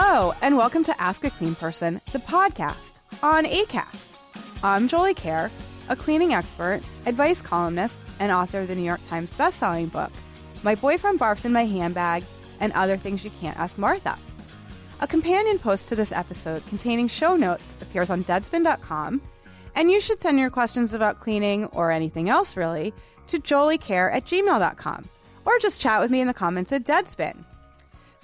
Hello, and welcome to Ask a Clean Person, the podcast on ACAST. I'm Jolie Kerr, a cleaning expert, advice columnist, and author of the New York Times bestselling book, My Boyfriend Barfed in My Handbag and Other Things You Can't Ask Martha. A companion post to this episode containing show notes appears on deadspin.com, and you should send your questions about cleaning or anything else really to joliekerr at gmail.com or just chat with me in the comments at Deadspin.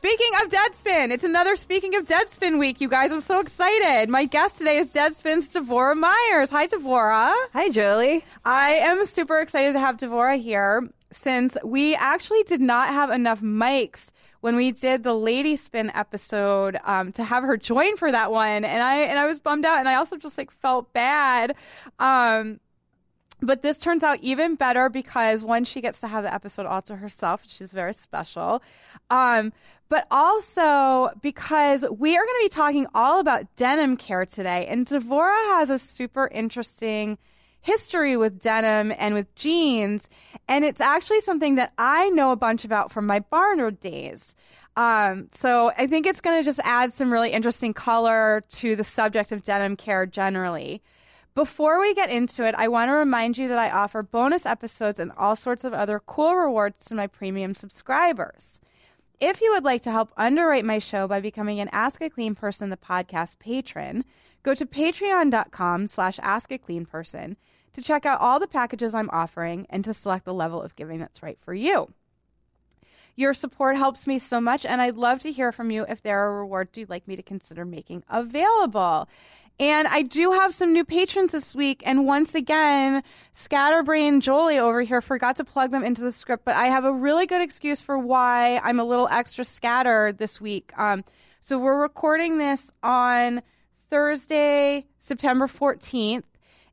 Speaking of Deadspin, it's another Speaking of Deadspin week, you guys. I'm so excited. My guest today is Deadspin's Dvora Meyers. Hi, Dvora. Hi, Jolie. I am super excited to have Dvora here since we actually did not have enough mics when we did the Lady Spin episode um, to have her join for that one, and I and I was bummed out, and I also just like felt bad. Um, but this turns out even better because one, she gets to have the episode all to herself. She's very special. Um, but also because we are going to be talking all about denim care today. And Dvora has a super interesting history with denim and with jeans. And it's actually something that I know a bunch about from my Barnard days. Um, so I think it's going to just add some really interesting color to the subject of denim care generally. Before we get into it, I want to remind you that I offer bonus episodes and all sorts of other cool rewards to my premium subscribers. If you would like to help underwrite my show by becoming an Ask a Clean Person the podcast patron, go to patreon.com slash ask a clean person to check out all the packages I'm offering and to select the level of giving that's right for you. Your support helps me so much, and I'd love to hear from you if there are rewards you'd like me to consider making available. And I do have some new patrons this week. And once again, Scatterbrain Jolie over here forgot to plug them into the script, but I have a really good excuse for why I'm a little extra scattered this week. Um, so we're recording this on Thursday, September 14th.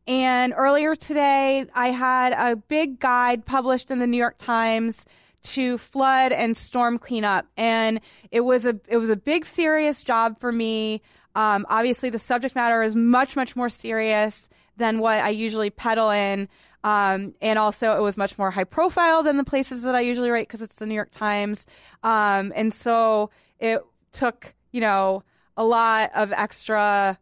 And earlier today, I had a big guide published in the New York Times to flood and storm cleanup, and it was a it was a big serious job for me. Um, obviously, the subject matter is much, much more serious than what I usually peddle in. Um, and also, it was much more high profile than the places that I usually write because it's the New York Times. Um, and so it took, you know, a lot of extra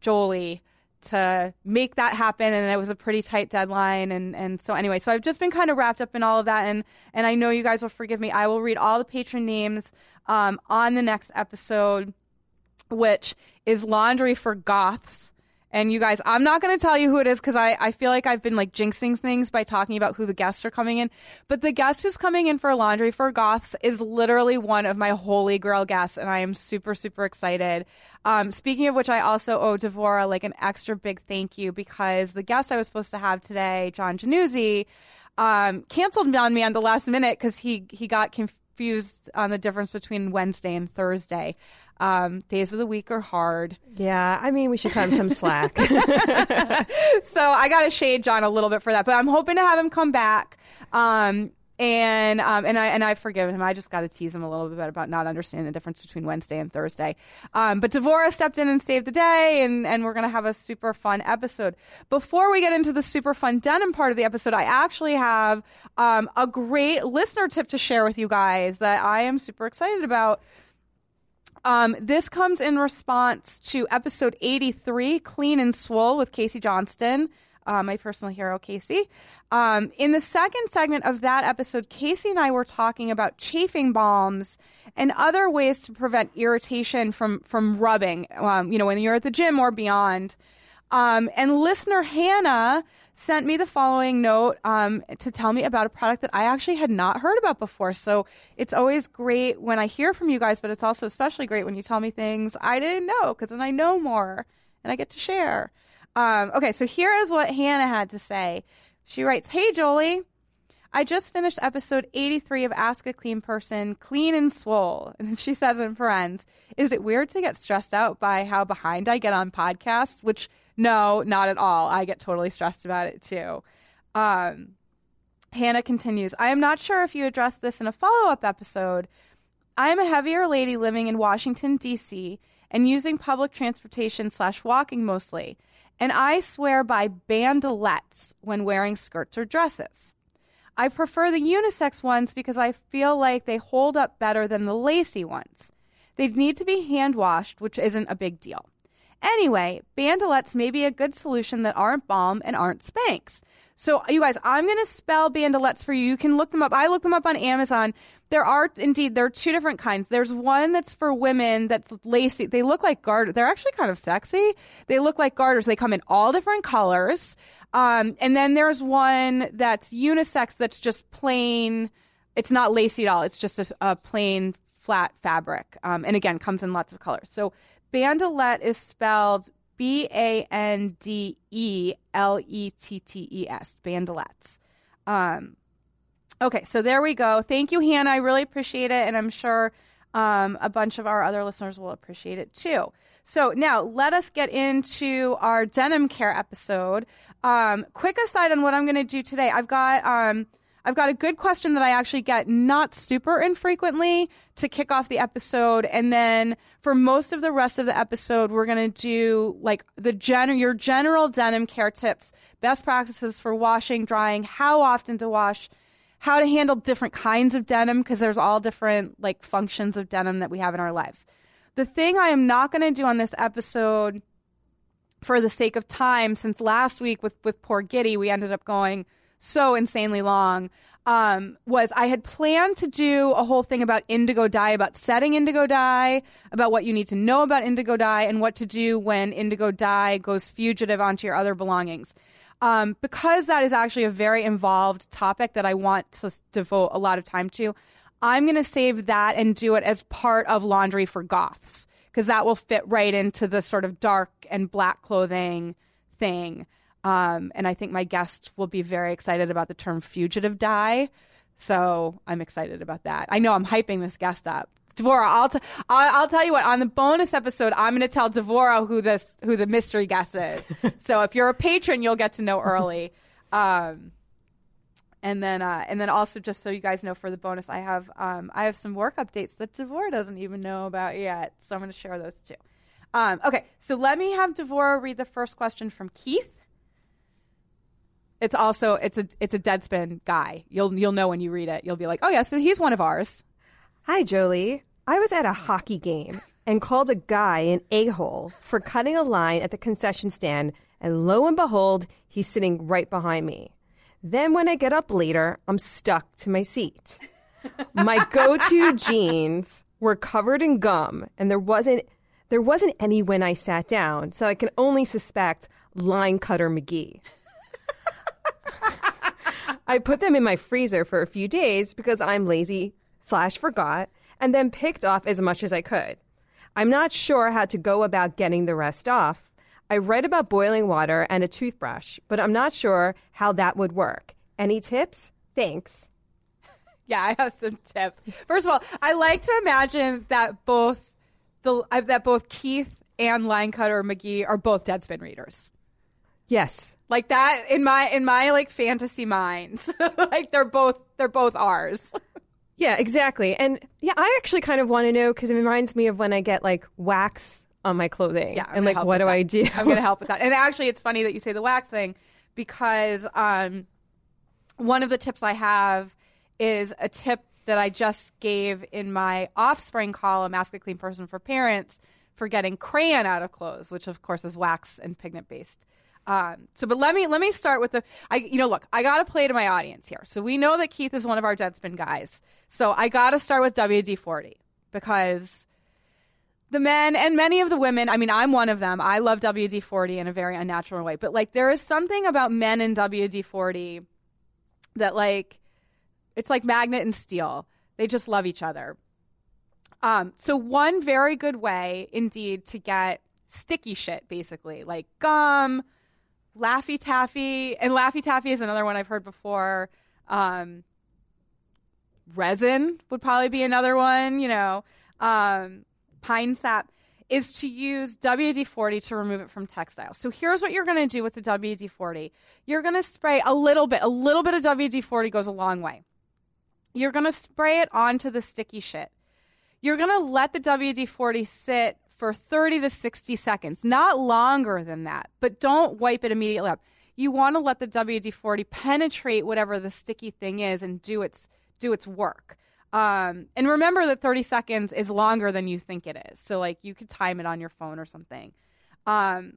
Jolie to make that happen and it was a pretty tight deadline and and so anyway so I've just been kind of wrapped up in all of that and and I know you guys will forgive me I will read all the patron names um, on the next episode which is laundry for goths. And you guys, I'm not going to tell you who it is because I, I feel like I've been like jinxing things by talking about who the guests are coming in. But the guest who's coming in for laundry for goths is literally one of my holy grail guests, and I am super super excited. Um, speaking of which, I also owe Dvora like an extra big thank you because the guest I was supposed to have today, John Januzzi, um, canceled on me on the last minute because he he got confused on the difference between Wednesday and Thursday. Um, days of the week are hard. Yeah, I mean, we should cut him some slack. so I got to shade John a little bit for that, but I'm hoping to have him come back. Um, and um, and I and I've forgiven him. I just got to tease him a little bit about not understanding the difference between Wednesday and Thursday. Um, but Dvora stepped in and saved the day, and and we're gonna have a super fun episode. Before we get into the super fun denim part of the episode, I actually have um, a great listener tip to share with you guys that I am super excited about. Um, this comes in response to episode 83, Clean and Swole with Casey Johnston, uh, my personal hero, Casey. Um, in the second segment of that episode, Casey and I were talking about chafing balms and other ways to prevent irritation from, from rubbing, um, you know, when you're at the gym or beyond. Um, and listener Hannah sent me the following note um, to tell me about a product that I actually had not heard about before. So it's always great when I hear from you guys, but it's also especially great when you tell me things I didn't know because then I know more and I get to share. Um, okay, so here is what Hannah had to say. She writes, "Hey Jolie, I just finished episode 83 of Ask a Clean Person, Clean and Swole. And she says in friends, is it weird to get stressed out by how behind I get on podcasts? Which, no, not at all. I get totally stressed about it too. Um, Hannah continues, I am not sure if you addressed this in a follow up episode. I am a heavier lady living in Washington, D.C., and using public transportation slash walking mostly. And I swear by bandelettes when wearing skirts or dresses. I prefer the unisex ones because I feel like they hold up better than the lacy ones. They need to be hand washed, which isn't a big deal. Anyway, bandelettes may be a good solution that aren't balm and aren't Spanx. So, you guys, I'm going to spell bandelettes for you. You can look them up. I looked them up on Amazon. There are indeed there are two different kinds. There's one that's for women that's lacy. They look like garters. They're actually kind of sexy. They look like garters. They come in all different colors. Um, and then there's one that's unisex that's just plain. It's not lacy at all. It's just a, a plain flat fabric. Um, and again, comes in lots of colors. So bandelette is spelled B A N D E L E T T E S. Bandelettes. Um, okay, so there we go. Thank you, Hannah. I really appreciate it, and I'm sure um, a bunch of our other listeners will appreciate it too. So now let us get into our denim care episode. Um, quick aside on what I'm going to do today. I've got um, I've got a good question that I actually get not super infrequently to kick off the episode, and then for most of the rest of the episode, we're going to do like the gen your general denim care tips, best practices for washing, drying, how often to wash, how to handle different kinds of denim because there's all different like functions of denim that we have in our lives. The thing I am not going to do on this episode for the sake of time, since last week with, with poor Giddy, we ended up going so insanely long. Um, was I had planned to do a whole thing about indigo dye, about setting indigo dye, about what you need to know about indigo dye, and what to do when indigo dye goes fugitive onto your other belongings. Um, because that is actually a very involved topic that I want to devote a lot of time to, I'm going to save that and do it as part of Laundry for Goths because that will fit right into the sort of dark and black clothing thing. Um, and I think my guest will be very excited about the term fugitive dye. So I'm excited about that. I know I'm hyping this guest up. Dvora, I'll, t- I'll, I'll tell you what. On the bonus episode, I'm going to tell Dvora who this who the mystery guest is. so if you're a patron, you'll get to know early. Um, and then, uh, and then also, just so you guys know, for the bonus, I have um, I have some work updates that Dvora doesn't even know about yet. So I'm going to share those too. Um, okay, so let me have Dvora read the first question from Keith. It's also it's a it's a Deadspin guy. You'll you'll know when you read it. You'll be like, oh yeah, so he's one of ours. Hi, Jolie. I was at a hockey game and called a guy an a hole for cutting a line at the concession stand, and lo and behold, he's sitting right behind me. Then when I get up later, I'm stuck to my seat. My go-to jeans were covered in gum, and there wasn't there wasn't any when I sat down, so I can only suspect line cutter McGee. I put them in my freezer for a few days because I'm lazy slash forgot, and then picked off as much as I could. I'm not sure how to go about getting the rest off, I read about boiling water and a toothbrush, but I'm not sure how that would work. Any tips? Thanks. Yeah, I have some tips. First of all, I like to imagine that both the uh, that both Keith and Linecutter McGee are both Deadspin readers. Yes, like that in my in my like fantasy minds. like they're both they're both ours. yeah, exactly. And yeah, I actually kind of want to know because it reminds me of when I get like wax on my clothing. Yeah, and like, what do that. I do? I'm going to help with that. And actually, it's funny that you say the wax thing because um, one of the tips I have is a tip that I just gave in my offspring column, Ask a Clean Person for Parents, for getting crayon out of clothes, which of course is wax and pigment based. Um, so, but let me let me start with the. I you know look, I got to play to my audience here. So we know that Keith is one of our Deadspin guys. So I got to start with WD forty because the men and many of the women, I mean, I'm one of them. I love WD 40 in a very unnatural way. But like, there is something about men in WD 40 that, like, it's like magnet and steel. They just love each other. Um, so, one very good way, indeed, to get sticky shit, basically, like gum, Laffy Taffy, and Laffy Taffy is another one I've heard before. Um, resin would probably be another one, you know. Um, pine sap is to use WD 40 to remove it from textiles. So here's what you're going to do with the WD 40 you're going to spray a little bit, a little bit of WD 40 goes a long way. You're going to spray it onto the sticky shit. You're going to let the WD 40 sit for 30 to 60 seconds, not longer than that, but don't wipe it immediately up. You want to let the WD 40 penetrate whatever the sticky thing is and do its, do its work. Um, and remember that 30 seconds is longer than you think it is. So, like, you could time it on your phone or something. Um,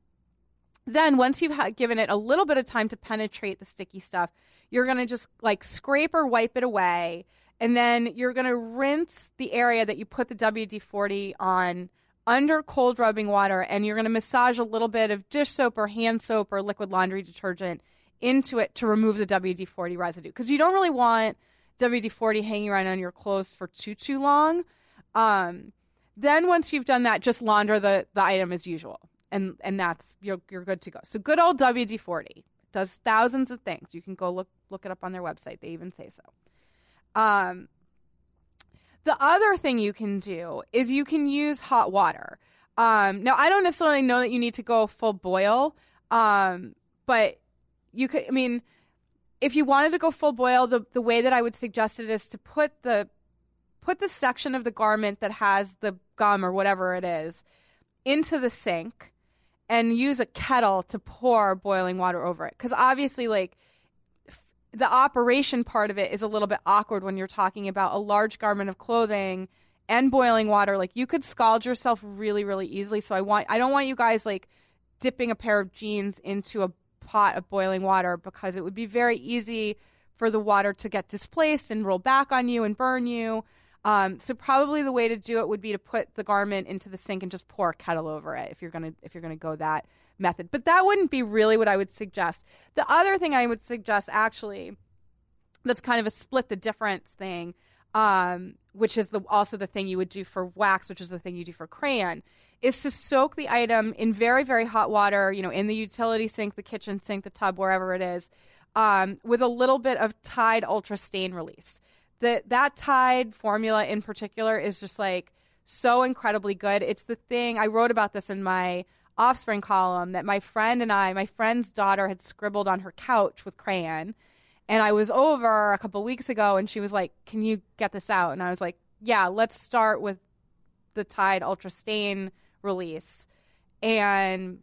then, once you've ha- given it a little bit of time to penetrate the sticky stuff, you're going to just like scrape or wipe it away. And then you're going to rinse the area that you put the WD 40 on under cold rubbing water. And you're going to massage a little bit of dish soap or hand soap or liquid laundry detergent into it to remove the WD 40 residue. Because you don't really want WD 40 hanging around on your clothes for too, too long. Um, then once you've done that, just launder the, the item as usual. And, and that's, you're, you're good to go. So good old WD 40 does thousands of things. You can go look, look it up on their website. They even say so. Um, the other thing you can do is you can use hot water. Um, now, I don't necessarily know that you need to go full boil, um, but you could, I mean, if you wanted to go full boil, the, the way that I would suggest it is to put the put the section of the garment that has the gum or whatever it is into the sink and use a kettle to pour boiling water over it. Because obviously, like the operation part of it is a little bit awkward when you're talking about a large garment of clothing and boiling water. Like you could scald yourself really, really easily. So I want I don't want you guys like dipping a pair of jeans into a pot of boiling water because it would be very easy for the water to get displaced and roll back on you and burn you. Um, so probably the way to do it would be to put the garment into the sink and just pour a kettle over it if you're gonna if you're gonna go that method. But that wouldn't be really what I would suggest. The other thing I would suggest actually that's kind of a split the difference thing, um, which is the also the thing you would do for wax, which is the thing you do for crayon, is to soak the item in very, very hot water, you know, in the utility sink, the kitchen sink, the tub, wherever it is, um, with a little bit of Tide Ultra Stain Release. That that Tide formula in particular is just like so incredibly good. It's the thing I wrote about this in my offspring column that my friend and I, my friend's daughter had scribbled on her couch with crayon. And I was over a couple weeks ago and she was like, Can you get this out? And I was like, Yeah, let's start with the Tide Ultra Stain release. And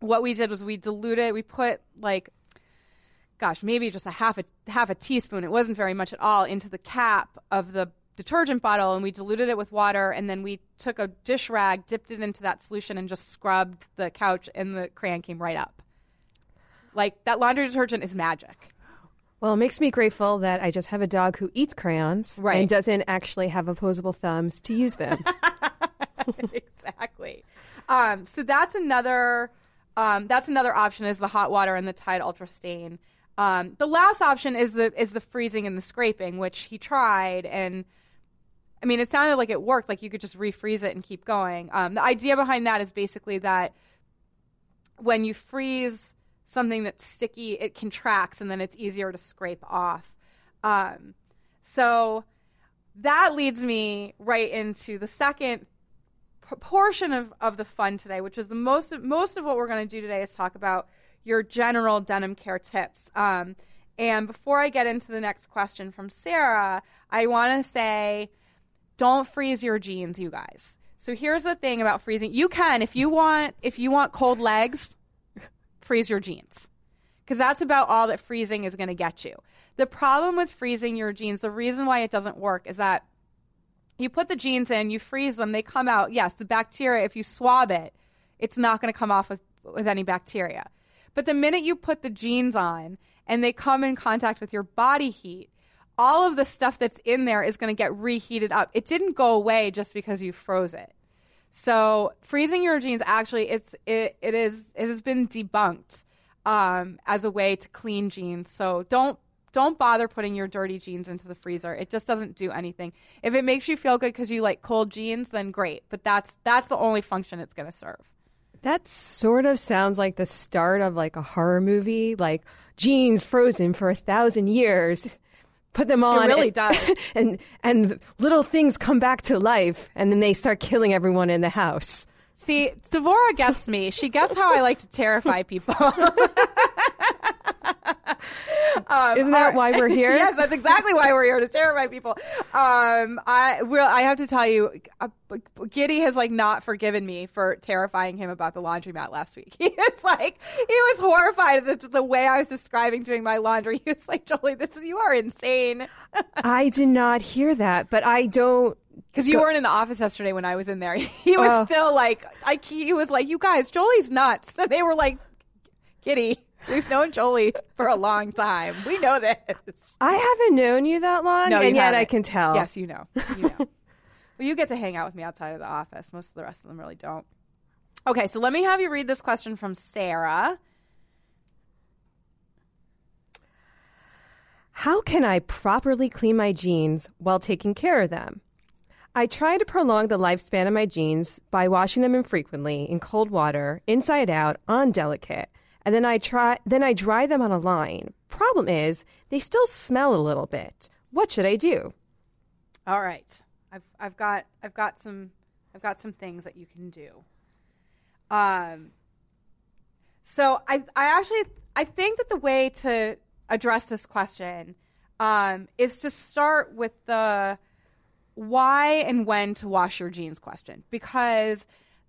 what we did was we diluted, we put like gosh, maybe just a half a half a teaspoon. It wasn't very much at all into the cap of the detergent bottle and we diluted it with water and then we took a dish rag, dipped it into that solution and just scrubbed the couch and the crayon came right up. Like that laundry detergent is magic. Well, it makes me grateful that I just have a dog who eats crayons Right. and doesn't actually have opposable thumbs to use them. exactly. Um, so that's another um, that's another option is the hot water and the Tide Ultra Stain. Um, the last option is the is the freezing and the scraping, which he tried, and I mean, it sounded like it worked. Like you could just refreeze it and keep going. Um, the idea behind that is basically that when you freeze something that's sticky, it contracts, and then it's easier to scrape off. Um, so that leads me right into the second portion of, of the fun today, which is the most most of what we're going to do today is talk about your general denim care tips. Um, and before I get into the next question from Sarah, I want to say, don't freeze your jeans, you guys. So here's the thing about freezing: you can if you want if you want cold legs, freeze your jeans because that's about all that freezing is going to get you. The problem with freezing your jeans, the reason why it doesn't work is that you put the jeans in, you freeze them, they come out. Yes, the bacteria, if you swab it, it's not going to come off with, with any bacteria. But the minute you put the jeans on and they come in contact with your body heat, all of the stuff that's in there is going to get reheated up. It didn't go away just because you froze it. So freezing your jeans actually it's it, it is it has been debunked um, as a way to clean jeans. So don't don't bother putting your dirty jeans into the freezer. It just doesn't do anything. If it makes you feel good because you like cold jeans, then great. But that's that's the only function it's going to serve. That sort of sounds like the start of like a horror movie, like jeans frozen for a thousand years. Put them on. really and, does. And and little things come back to life, and then they start killing everyone in the house. See, Dvora gets me. She gets how I like to terrify people. Um, Isn't that our- why we're here? yes, that's exactly why we're here to terrify people. Um, I will. I have to tell you, uh, Giddy has like not forgiven me for terrifying him about the laundromat last week. He was like, he was horrified at the, the way I was describing doing my laundry. He was like, Jolie, this is you are insane. I did not hear that, but I don't. Because you weren't in the office yesterday when I was in there. He was Oh. still like, I, he was like, you guys, Jolie's nuts. And they were like, Giddy, we've known Jolie for a long time. We know this. I haven't known you that long, No, and yet I haven't. can tell. Yes, you know. You know. well, you get to hang out with me outside of the office. Most of the rest of them really don't. Okay, so let me have you read this question from Sarah. How can I properly clean my jeans while taking care of them? I try to prolong the lifespan of my jeans by washing them infrequently in cold water, inside out, on delicate, and then I try then I dry them on a line. Problem is, they still smell a little bit. What should I do? All right. I've I've got I've got some I've got some things that you can do. Um so I I actually I think that the way to address this question um, is to start with the why and when to wash your jeans question because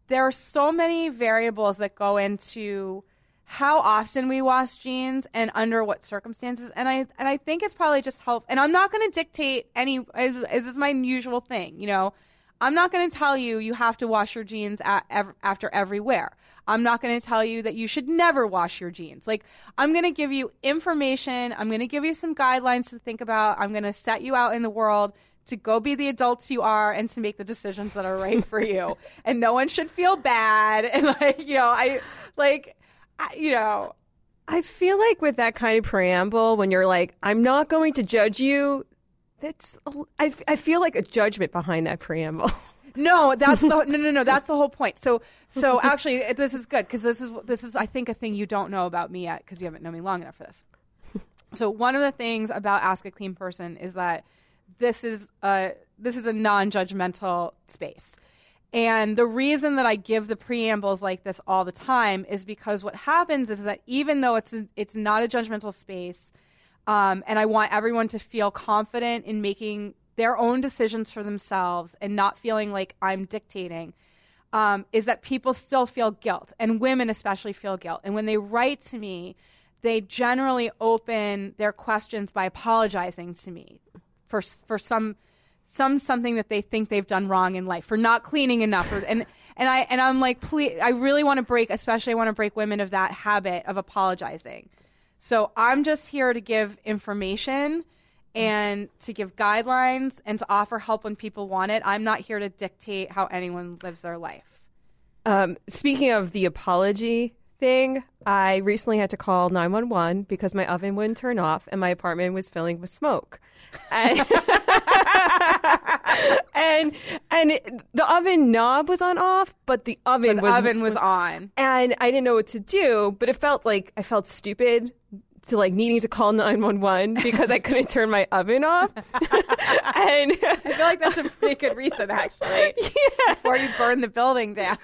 there are so many variables that go into how often we wash jeans and under what circumstances. And i and i think it's probably just help and i'm not going to dictate any as is my usual thing you know? I'm not going to tell you you have to wash your jeans at, ev- after every wear. I'm not going to tell you that you should never wash your jeans. Like i'm going to give you information i'm going to give you some guidelines to think about i'm going to set you out in the world to go be the adults you are and to make the decisions that are right for you. And no one should feel bad and like you know i like I, you know I feel like with that kind of preamble, when you're like, I'm not going to judge you, that's, I, I feel like a judgment behind that preamble. No, that's the no, no, no. That's the whole point. So, so actually, this is good because this is this is I think a thing you don't know about me yet because you haven't known me long enough for this. So, one of the things about Ask a Clean Person is that this is a this is a non-judgmental space. And the reason that I give the preambles like this all the time is because what happens is that even though it's it's not a judgmental space, um, and I want everyone to feel confident in making their own decisions for themselves and not feeling like I'm dictating, um, is that people still feel guilt, and women especially feel guilt. And when they write to me, they generally open their questions by apologizing to me for for some some something that they think they've done wrong in life for not cleaning enough or, and and I and I'm like please I really want to break especially I want to break women of that habit of apologizing. So I'm just here to give information and to give guidelines and to offer help when people want it. I'm not here to dictate how anyone lives their life. Um, speaking of the apology thing, I recently had to call 911 because my oven wouldn't turn off and my apartment was filling with smoke. And, and and the oven knob was on off, but the oven The was oven was on. and I didn't know what to do, but it felt like I felt stupid to like needing to call 911 because I couldn't turn my oven off. and I feel like that's a pretty good reason actually. yeah. Before you burn the building down.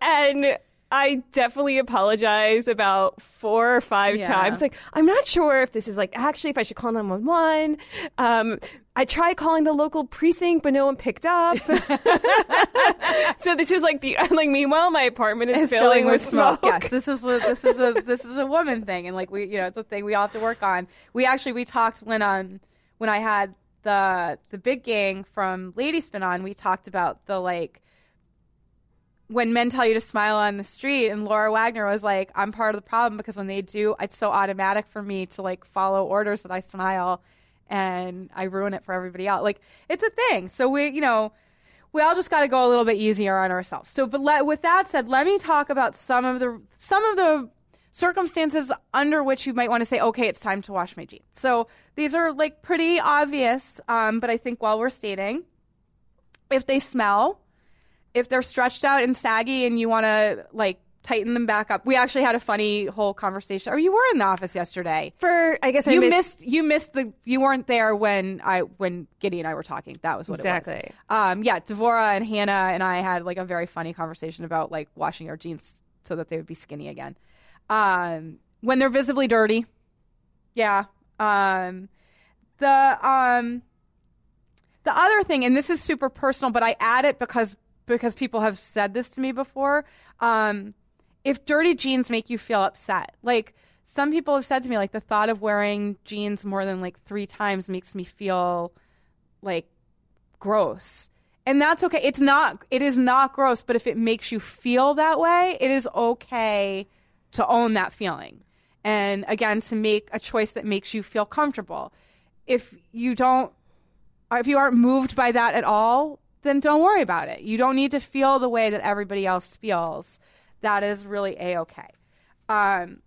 and I definitely apologized about four or five Yeah. times. Like, I'm not sure if this is like actually if I should call 911. Um, I tried calling the local precinct, but no one picked up. so this was like the like. Meanwhile, my apartment is It's filling with smoke. Yes, this is a, this is a this is a woman thing, and like we, you know, it's a thing we all have to work on. We actually we talked when um when I had the the big gang from Lady Spin on, we talked about the like when men tell you to smile on the street, and Laura Wagner was like, "I'm part of the problem because when they do, it's so automatic for me to like follow orders that I smile." And I ruin it for everybody else. Like it's a thing. So we, you know, we all just got to go a little bit easier on ourselves. So, but let, with that said, let me talk about some of the some of the circumstances under which you might want to say, okay, it's time to wash my jeans. So these are like pretty obvious, um, but I think while we're stating, if they smell, if they're stretched out and saggy, and you want to like tighten them back up. We actually had a funny whole conversation. Or you were in the office yesterday. For I guess I you missed, missed you missed the you weren't there when I when Giddy and I were talking. That was what it Exactly. was. Um yeah, Dvora and Hannah and I had like a very funny conversation about like washing our jeans so that they would be skinny again. Um when they're visibly dirty. Yeah. Um the um the other thing and this is super personal but I add it because because people have said this to me before. Um if dirty jeans make you feel upset. Like some people have said to me, like the thought of wearing jeans more than like three times makes me feel like gross. And that's okay. It's not it is not gross, but if it makes you feel that way, it is okay to own that feeling. And again, to make a choice that makes you feel comfortable. If you don't if you aren't moved by that at all, then don't worry about it. You don't need to feel the way that everybody else feels that is really a okay. Um,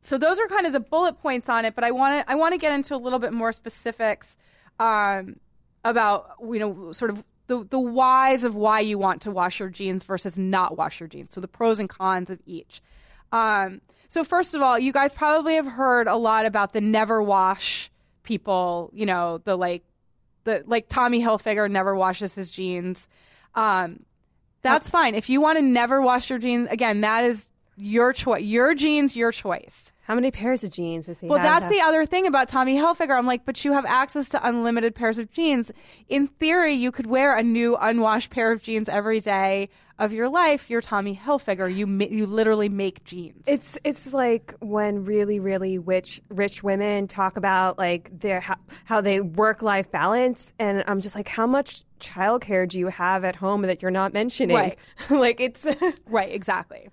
so those are kind of the bullet points on it, but I want to I want to get into a little bit more specifics um, about you know sort of the the whys of why you want to wash your jeans versus not wash your jeans. So the pros and cons of each. Um, so first of all, you guys probably have heard a lot about the never wash people. You know the like the like Tommy Hilfiger never washes his jeans. Um, that's fine. If you want to never wash your jeans, again, that is your choice. Your jeans, your choice. How many pairs of jeans does he Well, have? that's the other thing about Tommy Hilfiger. I'm like, but you have access to unlimited pairs of jeans. In theory, you could wear a new unwashed pair of jeans every day of your life. You're Tommy Hilfiger. You you literally make jeans. It's it's like when really really rich rich women talk about like their how, how they work life balance, and I'm just like, how much childcare do you have at home that you're not mentioning? Right. like it's Right, exactly.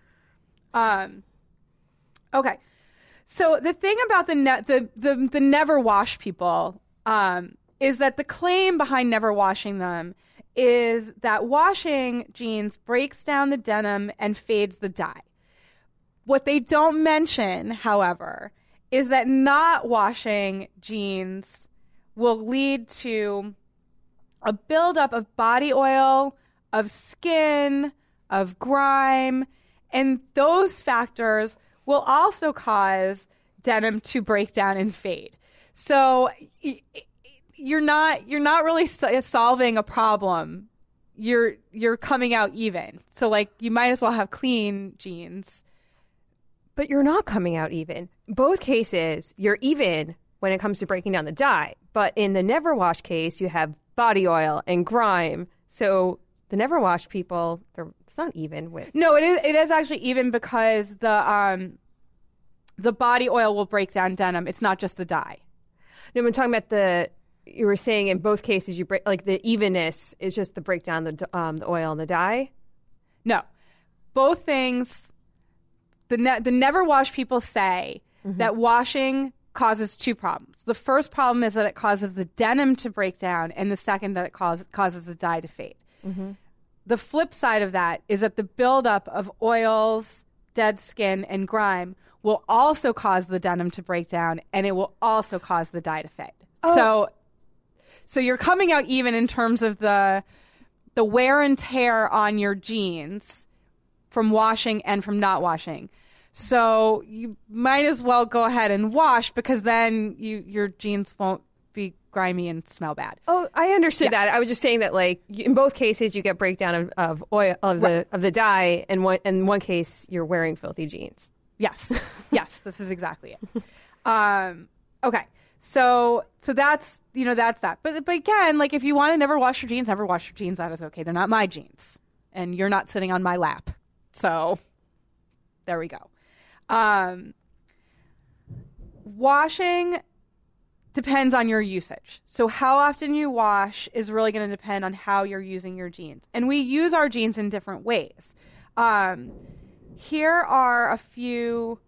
Um, okay. So the thing about the ne- the, the the never wash people um, is that the claim behind never washing them is that washing jeans breaks down the denim and fades the dye. What they don't mention, however, is that not washing jeans will lead to a buildup of body oil, of skin, of grime, and those factors will also cause denim to break down and fade. So you're not you're not really solving a problem. You're you're coming out even. So like you might as well have clean jeans. but you're not coming out even. Both cases, you're even when it comes to breaking down the dye. But in the never wash case, you have body oil and grime. So the never wash people, they're it's not even with. No, it is it is actually even because the um the body oil will break down denim. It's not just the dye. No, I'm talking about the. You were saying in both cases, you break like the evenness is just the breakdown the um, the oil and the dye. No, both things. The ne- the never wash people say that washing causes two problems. The first problem is that it causes the denim to break down, and the second that it causes causes the dye to fade. The flip side of that is that the buildup of oils, dead skin, and grime will also cause the denim to break down, and it will also cause the dye to fade. Oh. So, so you're coming out even in terms of the the wear and tear on your jeans from washing and from not washing. So you might as well go ahead and wash because then you your jeans won't grimy and smell bad. Oh, I understood that. I was just saying that, like in both cases, you get breakdown of, of oil of the of the dye, and one in one case, you're wearing filthy jeans. Yes. yes, this is exactly it. Um, okay. So so that's you know that's that. But but again, like if you want to never wash your jeans, never wash your jeans. That is okay. They're not my jeans, and you're not sitting on my lap. So there we go. Um, washing depends on your usage. So how often you wash is really going to depend on how you're using your jeans, and we use our jeans in different ways. Um, here are a few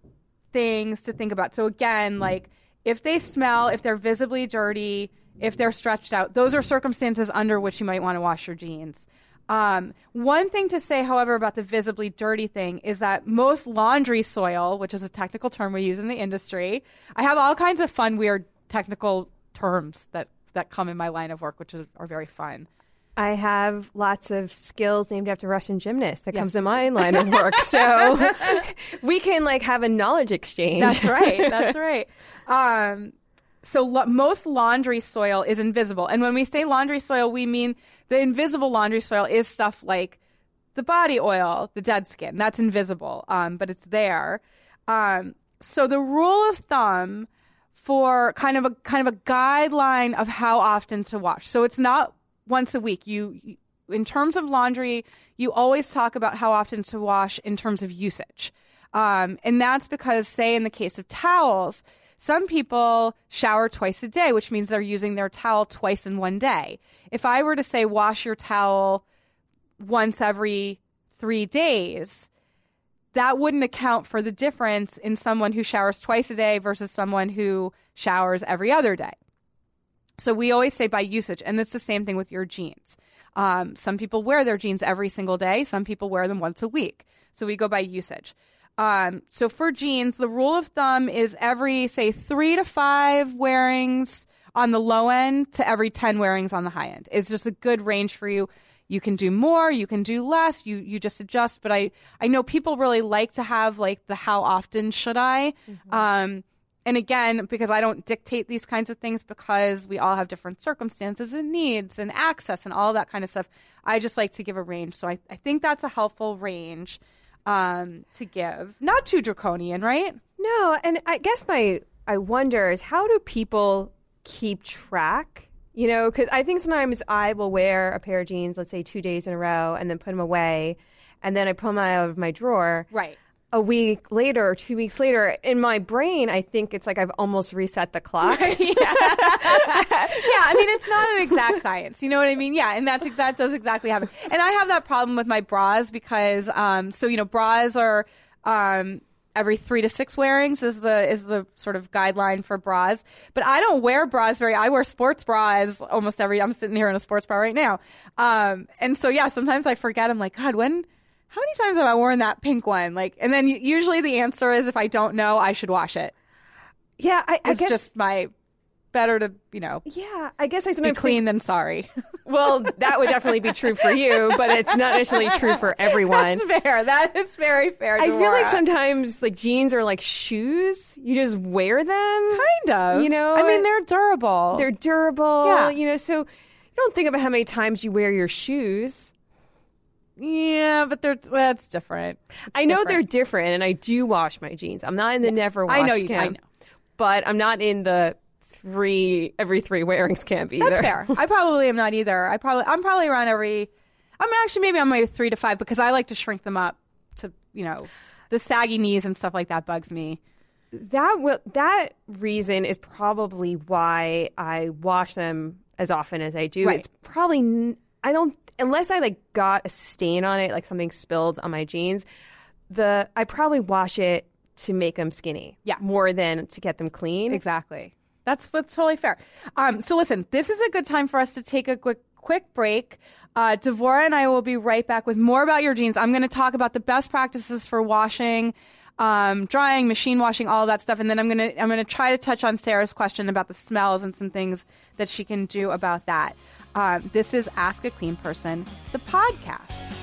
things to think about. So again, like if they smell, if they're visibly dirty, if they're stretched out, those are circumstances under which you might want to wash your jeans. Um, one thing to say, however, about the visibly dirty thing is that most laundry soil, which is a technical term we use in the industry, I have all kinds of fun, weird technical terms that that come in my line of work, which is, are very fun. I have lots of skills named after Russian gymnasts. That comes in my line of work. So we can like have a knowledge exchange. That's right. That's right. Um, so lo- most laundry soil is invisible, and when we say laundry soil, we mean the invisible laundry soil is stuff like the body oil, the dead skin. That's invisible, um, but it's there. Um, so the rule of thumb for kind of a kind of a guideline of how often to wash. So it's not once a week. You, you in terms of laundry, you always talk about how often to wash in terms of usage. Um, and that's because, say, in the case of towels, some people shower twice a day, which means they're using their towel twice in one day. If I were to say wash your towel once every three days, that wouldn't account for the difference in someone who showers twice a day versus someone who showers every other day. So we always say by usage, and it's the same thing with your jeans. Um, some people wear their jeans every single day, some people wear them once a week. So we go by usage. Um, so for jeans, the rule of thumb is every, say, three to five wearings on the low end to every 10 wearings on the high end. Is just a good range for you. You can do more, you can do less, you, you just adjust. But I, I know people really like to have like the how often should I? Mm-hmm. Um, and again, because I don't dictate these kinds of things because we all have different circumstances and needs and access and all that kind of stuff, I just like to give a range. So I, I think that's a helpful range um, to give. Not too draconian, right? No, and I guess my I wonder is how do people keep track? You know, because I think sometimes I will wear a pair of jeans, let's say two days in a row, and then put them away, and then I pull them out of my drawer. Right a week later or two weeks later, in my brain, I think it's like I've almost reset the clock. yeah. yeah, I mean, it's not an exact science. You know what I mean? Yeah, and that's that does exactly happen. And I have that problem with my bras because, um, so you know, bras are um, every three to six wearings is the is the sort of guideline for bras. But I don't wear bras very. I wear sports bras almost every. I'm sitting here in a sports bra right now, um, and so yeah, sometimes I forget. I'm like, God, when how many times have I worn that pink one? Like, and then usually the answer is if I don't know, I should wash it. Yeah, I, I it's guess just my better to you know. Yeah, I guess I sometimes be clean think, than sorry. well, that would definitely be true for you, but it's not necessarily true for everyone. That's fair. That is very fair. I feel like sometimes like jeans are like shoes. You just wear them, kind of. You know, I mean, they're durable. They're durable. Yeah. You know, so you don't think about how many times you wear your shoes. Yeah, but they're that's different. It's I know different. they're different, and I do wash my jeans. I'm not in the yeah. never wash I know you. Camp, I know, but I'm not in the three every three wearings camp either. That's fair. I probably am not either. I probably I'm probably around every. I'm actually maybe on my three to five because I like to shrink them up to you know the saggy knees and stuff like that bugs me. That will that reason is probably why I wash them as often as I do. Right. It's probably I don't unless I like got a stain on it, like something spilled on my jeans. The I probably wash it to make them skinny. Yeah, more than to get them clean. Exactly. That's totally fair. Um, so listen, this is a good time for us to take a quick quick break. Uh, Dvora and I will be right back with more about your jeans. I'm going to talk about the best practices for washing, um, drying, machine washing, all that stuff, and then I'm going to I'm going to try to touch on Sarah's question about the smells and some things that she can do about that. Uh, this is Ask a Clean Person, the podcast.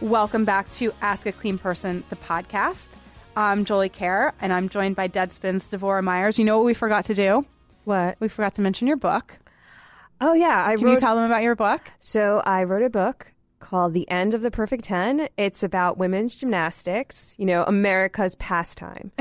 Welcome back to Ask a Clean Person, the podcast. I'm Jolie Kerr, and I'm joined by Deadspin's Dvora Meyers. You know what we forgot to do? What? We forgot to mention your book. Oh yeah, I Can wrote, you tell them about your book? So I wrote a book called The End of the Perfect 10. It's about women's gymnastics, you know, America's pastime.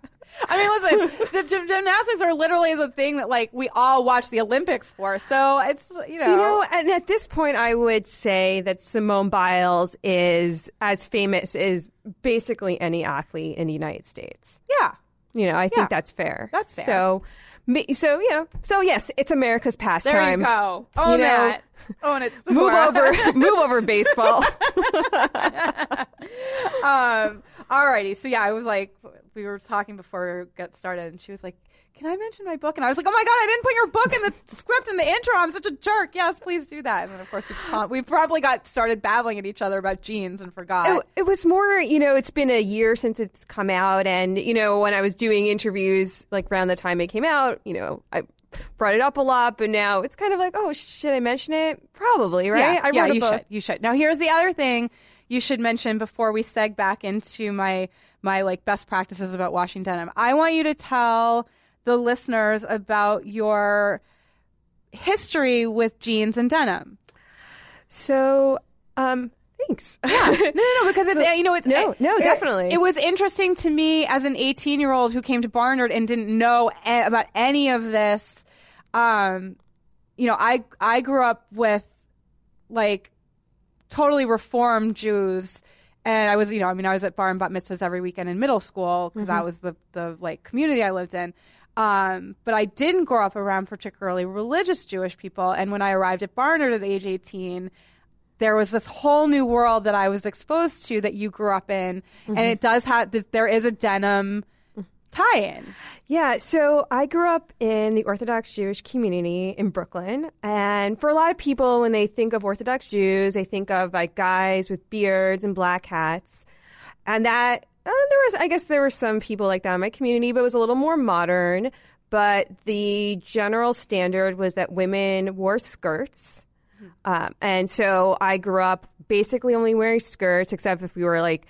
I mean, listen, the gym- gymnastics are literally the thing that like we all watch the Olympics for. So it's you know, You know, and at this point, I would say that Simone Biles is as famous as basically any athlete in the United States. yeah. You know, I think Yeah. that's fair. That's fair. So, me- so you know, so yes, it's America's pastime. There you go. Own You know, that. Own it. Move over, move over, baseball. um, alrighty. So yeah, I was like, we were talking before we got started, and she was like, "Can I mention my book?" And I was like, "Oh my god, I didn't put your book in the script in the intro. I'm such a jerk. Yes, please do that." And then of course we we probably got started babbling at each other about jeans and forgot. it, it was more, you know, it's been a year since it's come out, and you know, when I was doing interviews, like around the time it came out, you know, I brought it up a lot, but now it's kind of like, oh, should I mention it? Probably, right? Yeah, I yeah, wrote a you book. should. You should. Now, here's the other thing you should mention before we seg back into my my like best practices about washing denim. I want you to tell the listeners about your history with jeans and denim. So, um, thanks. No, no, no, because it's So- you know it's no, no, it- definitely. It, was interesting to me as an 18 year old who came to Barnard and didn't know a- about any of this. Um, you know, I I grew up with like totally reformed Jews. And I was, you know, I mean, I was at bar and bat mitzvahs every weekend in middle school because that was the the like community I lived in. Um, but I didn't grow up around particularly religious Jewish people. And when I arrived at Barnard at age 18, there was this whole new world that I was exposed to that you grew up in, and it does have there is a denim tie-in. Yeah, so I grew up in the Orthodox Jewish community in Brooklyn. And for a lot of people, when they think of Orthodox Jews, they think of like guys with beards and black hats. And that, uh, there was, I guess there were some people like that in my community, but it was a little more modern. But the general standard was that women wore skirts. Um, and so I grew up basically only wearing skirts, except if we were like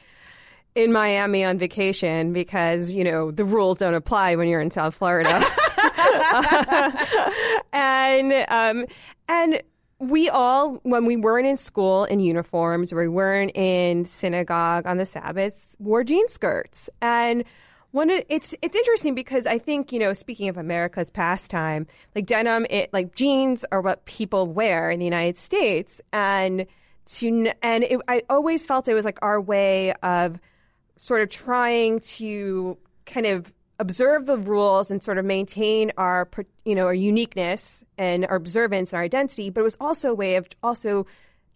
in Miami on vacation because, you know, the rules don't apply when you're in South Florida. and um, and we all, when we weren't in school in uniforms, or we weren't in synagogue on the Sabbath, wore jean skirts. And one, it's it's interesting because I think you know, speaking of America's pastime, like denim, it like jeans are what people wear in the United States, and to and it, I always felt it was like our way of sort of trying to kind of observe the rules and sort of maintain our you know our uniqueness and our observance and our identity but it was also a way of also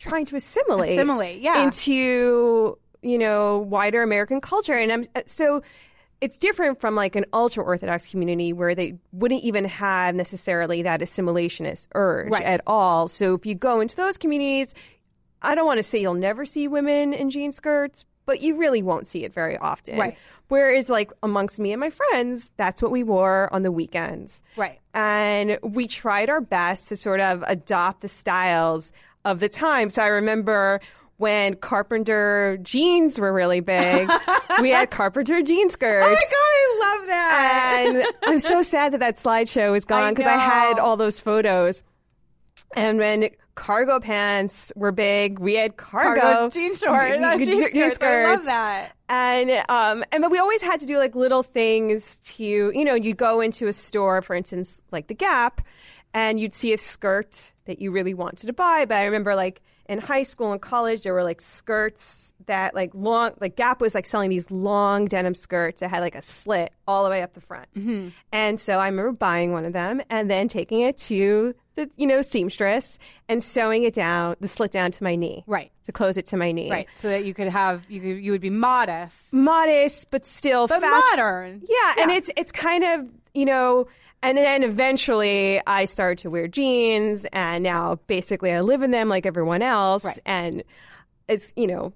trying to assimilate Assimilate, yeah. into you know wider american culture and i'm uh, so it's different from like an ultra orthodox community where they wouldn't even have necessarily that assimilationist urge Right. at all so if you go into those communities I don't want to say you'll never see women in jean skirts, but you really won't see it very often. Right. Whereas, like, amongst me and my friends, that's what we wore on the weekends. Right. And we tried our best to sort of adopt the styles of the time. So I remember when carpenter jeans were really big, we had carpenter jean skirts. Oh my god, I love that. And I'm so sad that that slideshow is gone because I, had all those photos. And when cargo pants were big, we had cargo, Cargo jean shorts, je- uh, jean je- skirts. I love that. And um, and but we always had to do like little things to you know you'd go into a store, for instance, like the Gap, and you'd see a skirt that you really wanted to buy. But I remember like in high school and college, there were like skirts that like long like Gap was like selling these long denim skirts that had like a slit all the way up the front. Mm-hmm. And so I remember buying one of them and then taking it to the you know seamstress and sewing it down the slit down to my knee. Right. To close it to my knee. right, so that you could have you could, you would be modest. Modest but still But fashion- modern. Yeah, and it's it's kind of, you know, and then eventually I started to wear jeans and now basically I live in them like everyone else Right. and it's, you know,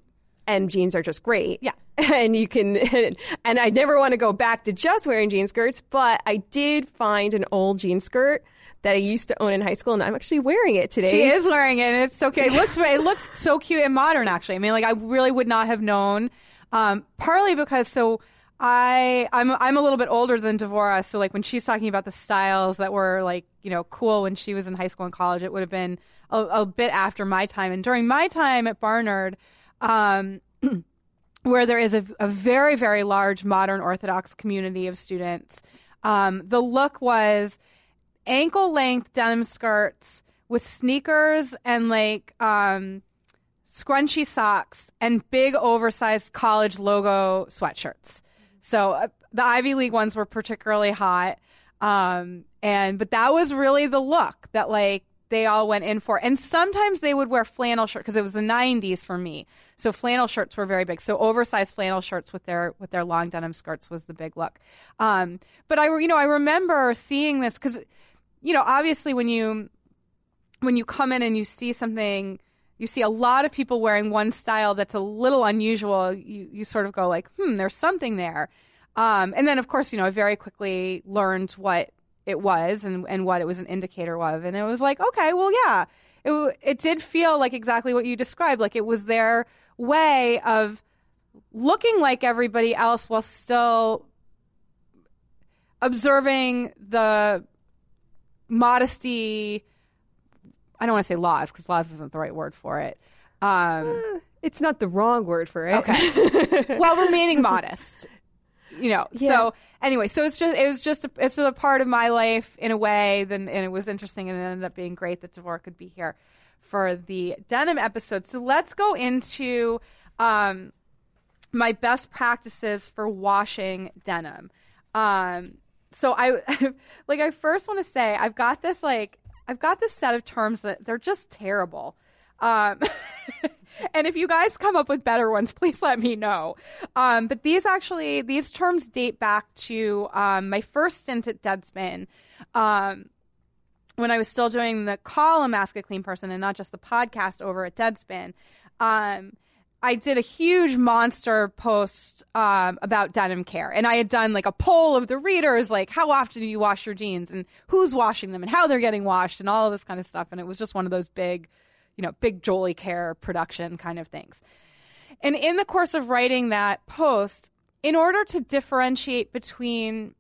and jeans are just great. Yeah. And you can, and I never want to go back to just wearing jean skirts, but I did find an old jean skirt that I used to own in high school, and I'm actually wearing it today. She is wearing it, and it's so cute. It looks it looks so cute and modern. Actually, I mean, like I really would not have known. Um, partly because so I I'm I'm a little bit older than Dvora, so like when she's talking about the styles that were like you know cool when she was in high school and college. It would have been a, a bit after my time, and during my time at Barnard. Um, where there is a, a, very, very large modern Orthodox community of students. Um, the look was ankle length denim skirts with sneakers and like um, scrunchy socks and big oversized college logo sweatshirts. So uh, the Ivy League ones were particularly hot. Um, and but that was really the look that like they all went in for. And sometimes they would wear flannel shirts because it was the 90s for me. So flannel shirts were very big. So oversized flannel shirts with their with their long denim skirts was the big look. Um, but I you know I remember seeing this because you know obviously when you when you come in and you see something you see a lot of people wearing one style that's a little unusual you you sort of go like hmm there's something there um, and then of course you know I very quickly learned what it was and, and what it was an indicator of. And it was like, okay, well, yeah, it, it did feel like exactly what you described. Like it was their way of looking like everybody else while still observing the modesty. I don't want to say laws because laws isn't the right word for it. Um, uh, it's not the wrong word for it. Okay. while remaining modest you know. Yeah. So anyway, so it's just it was just a, it's a part of my life in a way. Then and it was interesting, and it ended up being great that Dvora could be here for the denim episode. So let's go into um, my best practices for washing denim. Um, so I like I first want to say I've got this like I've got this set of terms that they're just terrible. Um, and if you guys come up with better ones, please let me know. Um, but these actually, these terms date back to um, my first stint at Deadspin. Um, when I was still doing the column Ask a Clean Person and not just the podcast over at Deadspin. I did a huge monster post um, about denim care, and I had done like a poll of the readers, like how often do you wash your jeans, and who's washing them, and how they're getting washed, and all of this kind of stuff. And it was just one of those big you know, big Jolie Kerr production kind of things. And in the course of writing that post, in order to differentiate between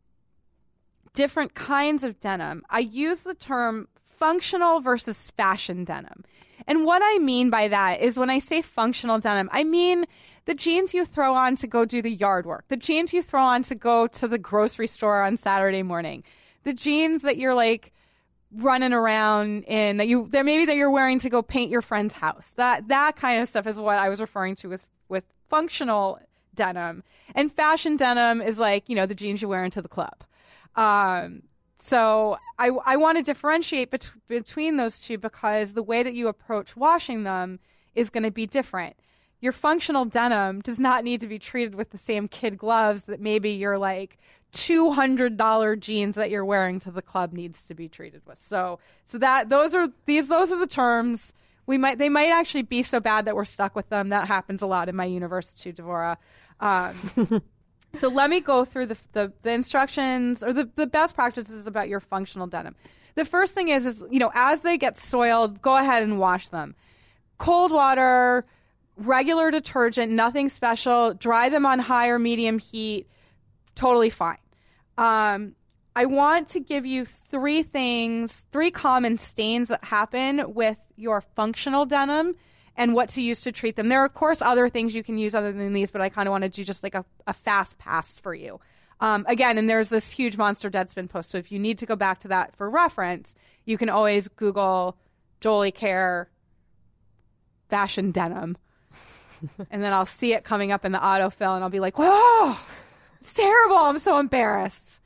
different kinds of denim, I use the term functional versus fashion denim. And what I mean by that is when I say functional denim, I mean the jeans you throw on to go do the yard work, the jeans you throw on to go to the grocery store on Saturday morning, the jeans that you're like, running around in that you that maybe that you're wearing to go paint your friend's house. That that kind of stuff is what I was referring to with with functional denim. And fashion denim is like, you know, the jeans you wear into the club. Um, so I, I want to differentiate bet- between those two because the way that you approach washing them is going to be different. Your functional denim does not need to be treated with the same kid gloves that maybe you're like two hundred dollar jeans that you're wearing to the club needs to be treated with. So so that those are these those are the terms. We might they might actually be so bad that we're stuck with them. That happens a lot in my universe too, Dvora. Um, so let me go through the, the, the instructions or the, the best practices about your functional denim. The first thing is is you know as they get soiled, go ahead and wash them. Cold water, regular detergent, nothing special. Dry them on high or medium heat totally fine. Um, I want to give you three things, three common stains that happen with your functional denim and what to use to treat them. There are, of course, other things you can use other than these, but I kind of want to do just like a, a fast pass for you. Um, again, and there's this huge monster Deadspin post. So if you need to go back to that for reference, you can always Google Jolie Kerr fashion denim. and then I'll see it coming up in the autofill and I'll be like, whoa, it's terrible. I'm so embarrassed.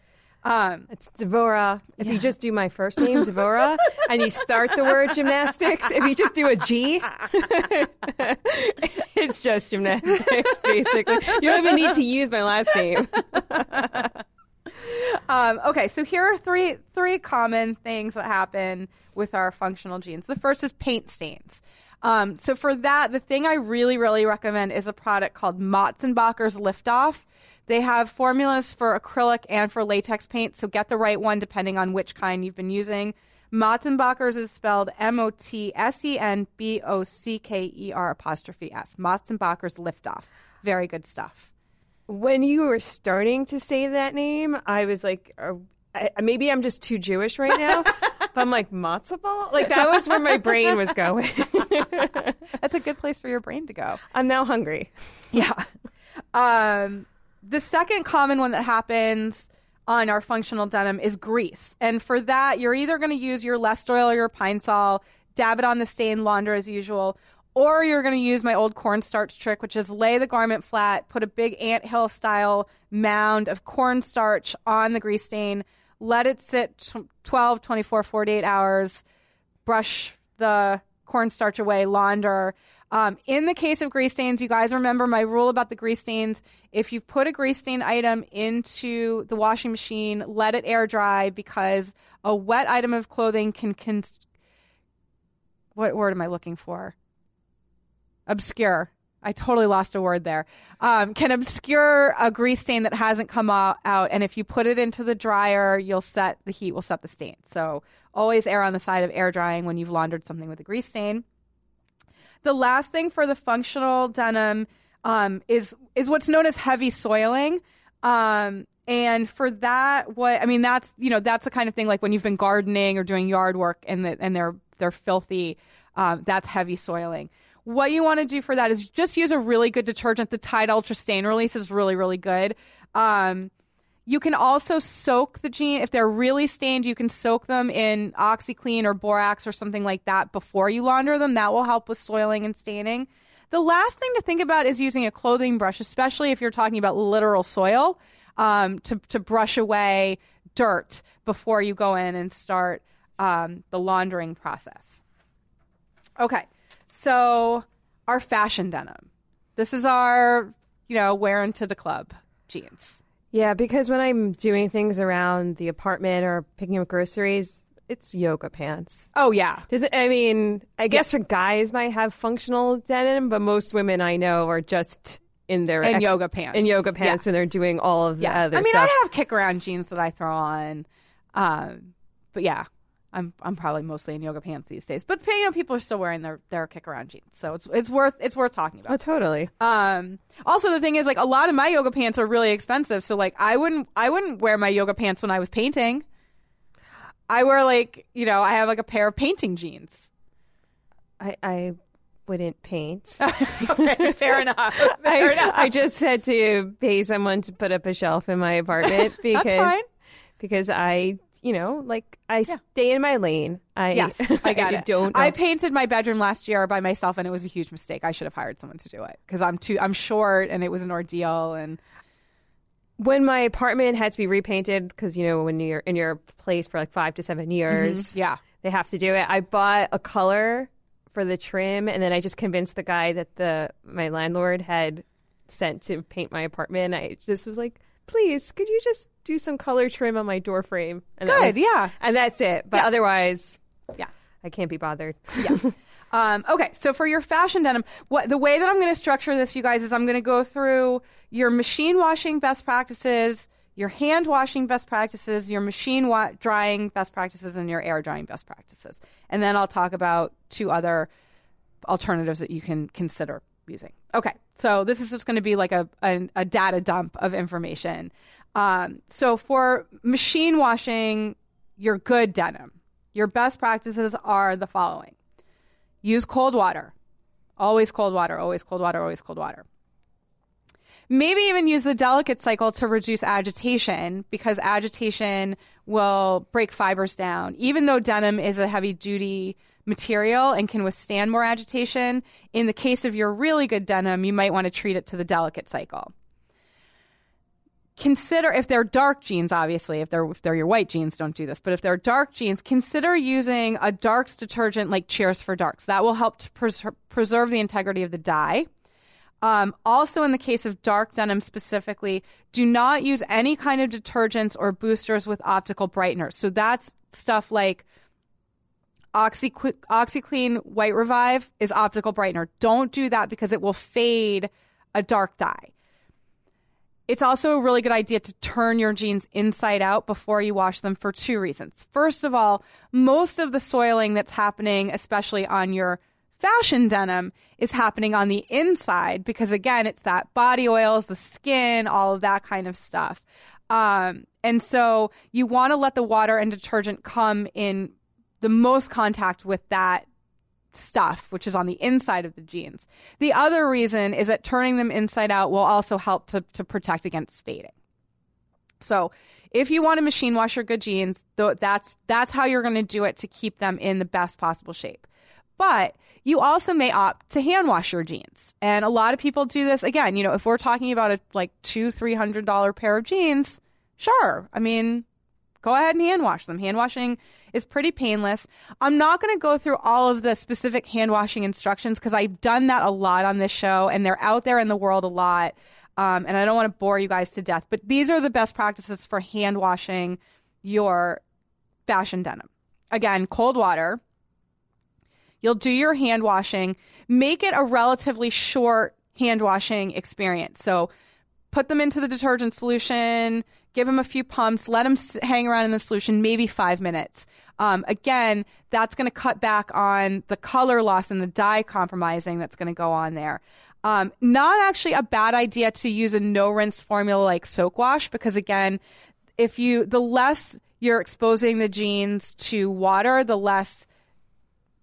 Um, it's Dvora. If yeah. you just do my first name, Dvora, and you start the word gymnastics, if you just do a G, it's just gymnastics, basically. You don't even need to use my last name. um, okay, so here are three three common things that happen with our functional genes. The first is paint stains. Um, so for that, the thing I really, really recommend is a product called Motsenbocker's Liftoff. They have formulas for acrylic and for latex paint, so get the right one depending on which kind you've been using. Motsenbocker's is spelled M O T S E N B O C K E R apostrophe S. Motsenbocker's Liftoff. Very good stuff. When you were starting to say that name, I was like, uh, I, maybe I'm just too Jewish right now. But I'm like matzo ball. Like that was where my brain was going. That's a good place for your brain to go. I'm now hungry. Yeah. Um, the second common one that happens on our functional denim is grease. And for that, you're either going to use your Lestoil or your Pine-Sol, dab it on the stain, launder as usual, or you're going to use my old cornstarch trick, which is lay the garment flat, put a big ant hill style mound of cornstarch on the grease stain, let it sit 12, 24, 48 hours, brush the cornstarch away, launder. Um, in the case of grease stains, you guys remember my rule about the grease stains. If you put a grease stain item into the washing machine, let it air dry because a wet item of clothing can, can what word am I looking for? Obscure. I totally lost a word there. Um, can obscure a grease stain that hasn't come out, and if you put it into the dryer, you'll set the heat will set the stain. So always err on the side of air drying when you've laundered something with a grease stain. The last thing for the functional denim um, is is what's known as heavy soiling. Um, and for that, what I mean, that's you know that's the kind of thing like when you've been gardening or doing yard work and the, and they're they're filthy. Um, that's heavy soiling. What you want to do for that is just use a really good detergent. The Tide Ultra Stain Release is really really good. Um, you can also soak the jeans if they're really stained. You can soak them in OxiClean or borax or something like that before you launder them. That will help with soiling and staining. The last thing to think about is using a clothing brush, especially if you're talking about literal soil, um, to to brush away dirt before you go in and start um, the laundering process. Okay, so our fashion denim. This is our, you know, wearing to the club jeans. Yeah, because when I'm doing things around the apartment or picking up groceries, it's yoga pants. Oh yeah. Does it, I mean, I guess for guys might have functional denim, but most women I know are just in their In yoga pants. In yoga pants Yeah. when they're doing all of the Yeah. other I mean, stuff. I have kick around jeans that I throw on. Um, but yeah, I'm I'm probably mostly in yoga pants these days. But you know, people are still wearing their their kick around jeans, so it's it's worth it's worth talking about. oh, totally. Um, also the thing is like a lot of my yoga pants are really expensive. So like I wouldn't I wouldn't wear my yoga pants when I was painting. I wear like, you know, I have like a pair of painting jeans. I, I wouldn't paint. Fair enough. Fair I, enough. I just had to pay someone to put up a shelf in my apartment because fine. because I, you know, like I stay in my lane. I Yes, I got it. don't. I painted my bedroom last year by myself, and it was a huge mistake. I should have hired someone to do it because I'm too. I'm short, and it was an ordeal. And when my apartment had to be repainted because you know when you're in your place for like five to seven mm-hmm. years, yeah, they have to do it. I bought a color for the trim, and then I just convinced the guy that the my landlord had sent to paint my apartment. I just was like, please, could you just do some color trim on my door frame? And Good, was- yeah. and that's it. But Yeah. otherwise, yeah. I can't be bothered. Yeah. Um, okay, so for your fashion denim, what the way that I'm going to structure this, you guys, is I'm going to go through your machine washing best practices, your hand washing best practices, your machine wa- drying best practices, and your air drying best practices, and then I'll talk about two other alternatives that you can consider using. Okay, so this is just going to be like a, a, a data dump of information. Um, so for machine washing your good denim, your best practices are the following use cold water. Always cold water, always cold water, always cold water. Maybe even use the delicate cycle to reduce agitation because agitation will break fibers down. Even though denim is a heavy duty material and can withstand more agitation, in the case of your really good denim, you might want to treat it to the delicate cycle. Consider if they're dark jeans obviously if they're if they're your white jeans don't do this but if they're dark jeans consider using a darks detergent like cheers for darks. That will help to pres- preserve the integrity of the dye. Um, also in the case of dark denim specifically do not use any kind of detergents or boosters with optical brighteners. So that's stuff like Oxy, OxiClean White Revive is optical brightener. Don't do that because it will fade a dark dye. It's also a really good idea to turn your jeans inside out before you wash them for two reasons. First of all, most of the soiling that's happening, especially on your fashion denim, is happening on the inside because, again, it's that body oils, the skin, all of that kind of stuff. Um, and so you want to let the water and detergent come in the most contact with that stuff, which is on the inside of the jeans. The other reason is that turning them inside out will also help to, to protect against fading. So if you want to machine wash your good jeans, that's that's how you're going to do it to keep them in the best possible shape. But you also may opt to hand wash your jeans, and a lot of people do this. Again, you know, if we're talking about a like two, three hundred dollar pair of jeans, sure. I mean, go ahead and hand wash them. Hand washing is pretty painless. I'm not going to go through all of the specific hand washing instructions because I've done that a lot on this show, and they're out there in the world a lot. Um, and I don't want to bore you guys to death, but these are the best practices for hand washing your fashion denim. Again, cold water. You'll do your hand washing. Make it a relatively short hand washing experience. So put them into the detergent solution, give them a few pumps, let them hang around in the solution, maybe five minutes. Um, again, that's going to cut back on the color loss and the dye compromising that's going to go on there. Um, not actually a bad idea to use a no rinse formula like soak wash because again, if you the less you're exposing the jeans to water, the less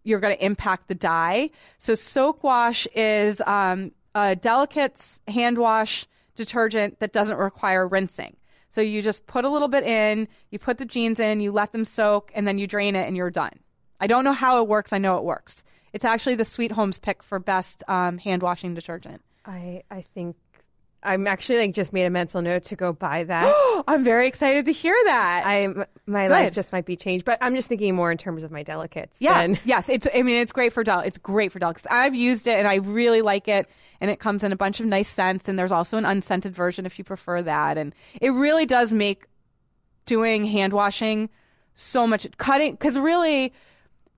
you're going to impact the dye. So soak wash is um, a delicate hand wash detergent that doesn't require rinsing. So you just put a little bit in, you put the jeans in, you let them soak, and then you drain it, and you're done. I don't know how it works. I know it works. It's actually the Sweethome's pick for best um, hand washing detergent. I I think I'm actually like just made a mental note to go buy that. I'm very excited to hear that. I my Good. life just might be changed, but I'm just thinking more in terms of my delicates. Yeah, than... yes. It's I mean it's great for del. It's great for delicates. I've used it and I really like it, and it comes in a bunch of nice scents. And there's also an unscented version if you prefer that. And it really does make doing hand washing so much cutting because really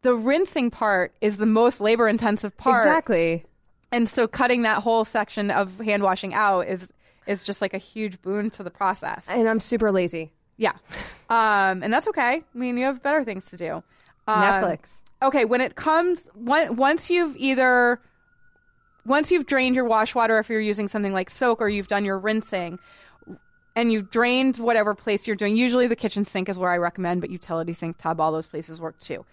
the rinsing part is the most labor intensive part. Exactly. And so cutting that whole section of hand washing out is is just like a huge boon to the process. And I'm super lazy. Yeah. Um, and that's okay. I mean, you have better things to do. Um, Netflix. Okay, when it comes once you've either once you've drained your wash water if you're using something like soak or you've done your rinsing and you've drained whatever place you're doing, usually the kitchen sink is where I recommend, but utility sink, tub, all those places work too.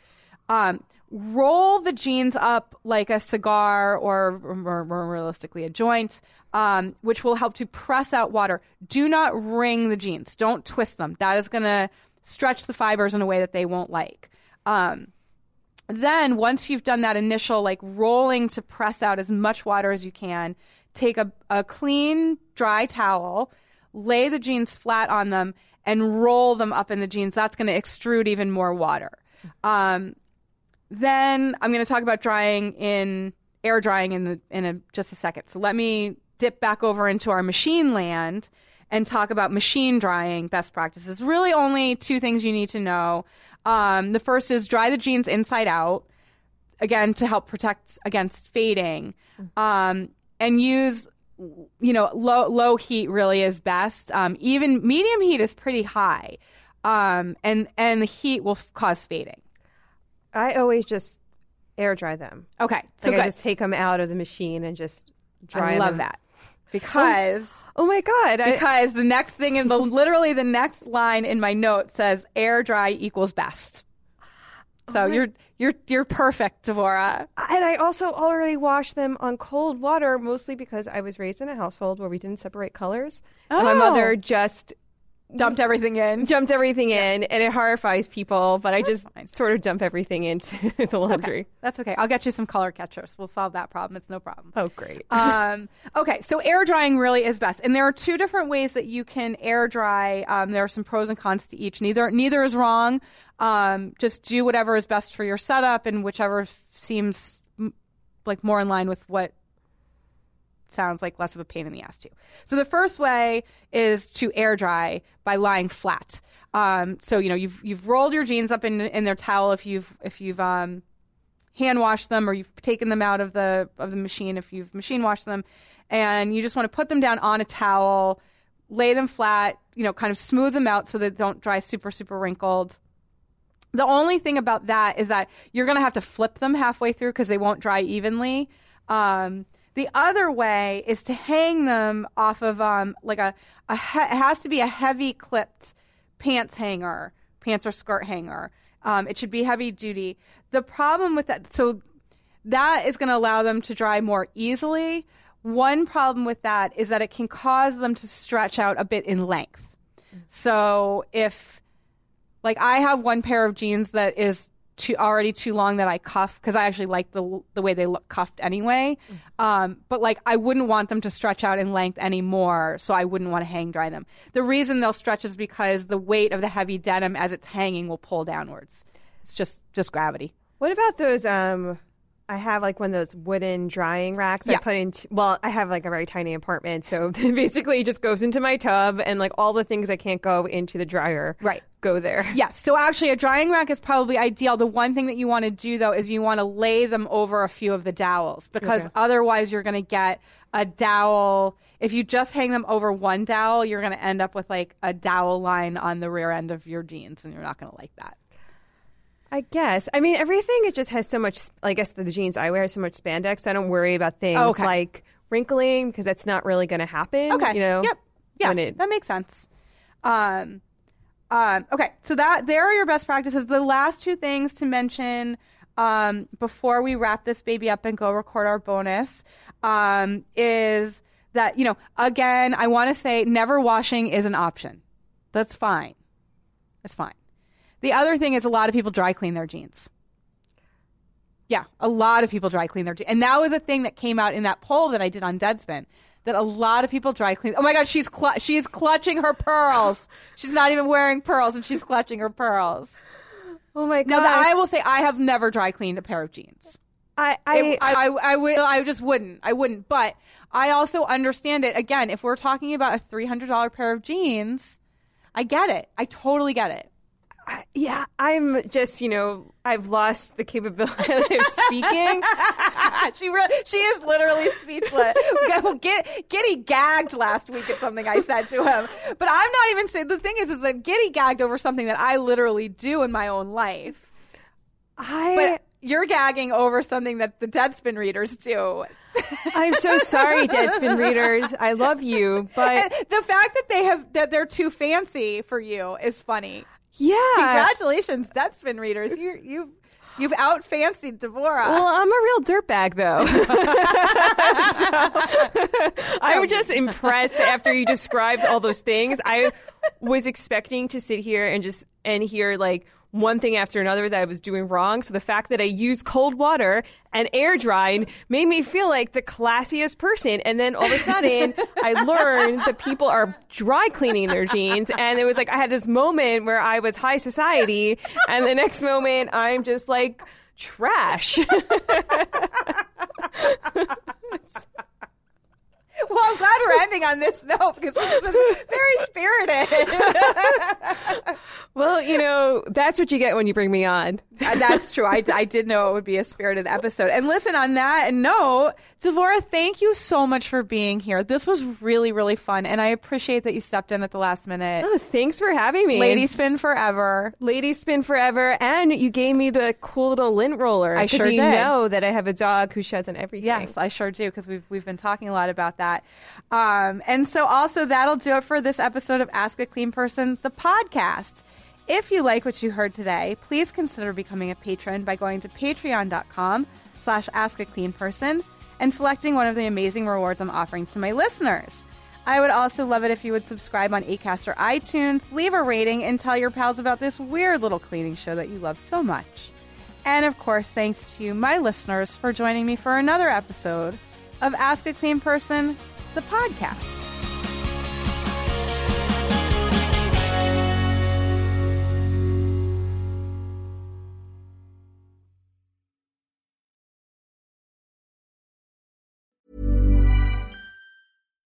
Um, roll the jeans up like a cigar or more, realistically a joint, um, which will help to press out water. Do not wring the jeans. Don't twist them. That is going to stretch the fibers in a way that they won't like. Um, then once you've done that initial like rolling to press out as much water as you can, take a, a clean dry towel, lay the jeans flat on them, and roll them up in the jeans. That's going to extrude even more water. Um, then I'm going to talk about drying in air drying in the in a, just a second. So let me dip back over into our machine land and talk about machine drying best practices. Really, only two things you need to know. Um, the first is dry the jeans inside out, again to help protect against fading, um, and use you know low low heat really is best. Um, even medium heat is pretty high, um, and and the heat will f- cause fading. I always just air dry them. Okay, so like I just take them out of the machine and just dry. I love them. that Oh, because oh, oh my god! Because I, the next thing in the literally the next line in my note says air dry equals best. Oh so oh you're you're you're perfect, Dvora. And I also already wash them on cold water, mostly because I was raised in a household where we didn't separate colors. Oh. And my mother oh. just dumped everything in. Dumped everything yeah. in, and it horrifies people. But That's I just fine. sort of dump everything into the laundry. Okay. That's okay. I'll get you some color catchers. We'll solve that problem. It's no problem. Oh, great. um, okay, so air drying really is best, and there are two different ways that you can air dry. Um, there are some pros and cons to each. Neither neither is wrong. Um, just do whatever is best for your setup, and whichever seems like more in line with what sounds like less of a pain in the ass too. So the first way is to air dry by lying flat. Um, so you know you've you've rolled your jeans up in in their towel if you've if you've um, hand washed them or you've taken them out of the of the machine if you've machine washed them, and you just want to put them down on a towel, lay them flat, you know, kind of smooth them out so they don't dry super super wrinkled. The only thing about that is that you're going to have to flip them halfway through because they won't dry evenly. Um, the other way is to hang them off of um, like a, a he- it has to be a heavy clipped pants hanger, pants or skirt hanger. Um, it should be heavy duty. The problem with that, so that is going to allow them to dry more easily. One problem with that is that it can cause them to stretch out a bit in length. So if, like, I have one pair of jeans that is too already too long that I cuff because I actually like the the way they look cuffed anyway. Um, but like I wouldn't want them to stretch out in length anymore, so I wouldn't want to hang dry them. The reason they'll stretch is because the weight of the heavy denim as it's hanging will pull downwards. It's just just gravity. What about those? Um, I have like one of those wooden drying racks I put into. Well, I have like a very tiny apartment, so basically it just goes into my tub, and like all the things that can't go into the dryer, Right. go there. Yes. So actually, a drying rack is probably ideal. The one thing that you want to do though is you want to lay them over a few of the dowels because Okay. otherwise you're going to get a dowel. If you just hang them over one dowel, you're going to end up with like a dowel line on the rear end of your jeans, and you're not going to like that. I guess. I mean, everything it just has so much. I guess the jeans I wear has so much spandex. So I don't worry about things Okay. like wrinkling because that's not really going to happen. Okay. you know. Yep. Yeah. it- that makes sense. Um, um, okay. So that there are your best practices. The last two things to mention um, before we wrap this baby up and go record our bonus um, is that you know again I want to say never washing is an option. That's fine. That's fine. The other thing is a lot of people dry clean their jeans. Yeah, a lot of people dry clean their jeans. And that was a thing that came out in that poll that I did on Deadspin. That a lot of people dry clean. Oh my God, she's cl- she's clutching her pearls. she's not even wearing pearls, and she's clutching her pearls. Oh my god! Now, that I will say, I have never dry cleaned a pair of jeans. I, I, It- I, I, I, would, I just wouldn't. I wouldn't. But I also understand it. Again, if we're talking about a three hundred dollar pair of jeans, I get it. I totally get it. Yeah, I'm just you know I've lost the capability of speaking. she re- she is literally speechless. Get, Giddy gagged last week at something I said to him, but I'm not even saying. The thing is, is that Giddy gagged over something that I literally do in my own life. I But you're gagging over something that the Deadspin readers do. I'm so sorry, Deadspin readers. I love you, but the fact that they have that they're too fancy for you is funny. Yeah. Congratulations, Deadspin readers. You you you've out fancied Dvora. Well, I'm a real dirtbag, though. So, I'm just impressed that after you described all those things. I was expecting to sit here and just and hear like one thing after another that I was doing wrong. So the fact that I used cold water and air drying made me feel like the classiest person. And then all of a sudden, I learned that people are dry cleaning their jeans, and it was like I had this moment where I was high society, and the next moment I'm just like trash. Well, I'm glad we're ending on this note because this was very spirited. well, you know, that's what you get when you bring me on. Uh, That's true. I, I did know it would be a spirited episode. And listen, on that note, Dvora, thank you so much for being here. This was really, really fun. And I appreciate that you stepped in at the last minute. Oh, thanks for having me. Lady spin forever. Lady spin forever. And you gave me the cool little lint roller. I sure you did. know that I have a dog who sheds on everything. Yes, I sure do because we've we've been talking a lot about that. Um, and so also that'll do it for this episode of Ask a Clean Person, the podcast. If you like what you heard today, please consider becoming a patron by going to patreon.com slash ask a clean person and selecting one of the amazing rewards I'm offering to my listeners. I would also love it if you would subscribe on Acast or iTunes, leave a rating, and tell your pals about this weird little cleaning show that you love so much. And of course, thanks to my listeners for joining me for another episode of Ask a Clean Person, the podcast.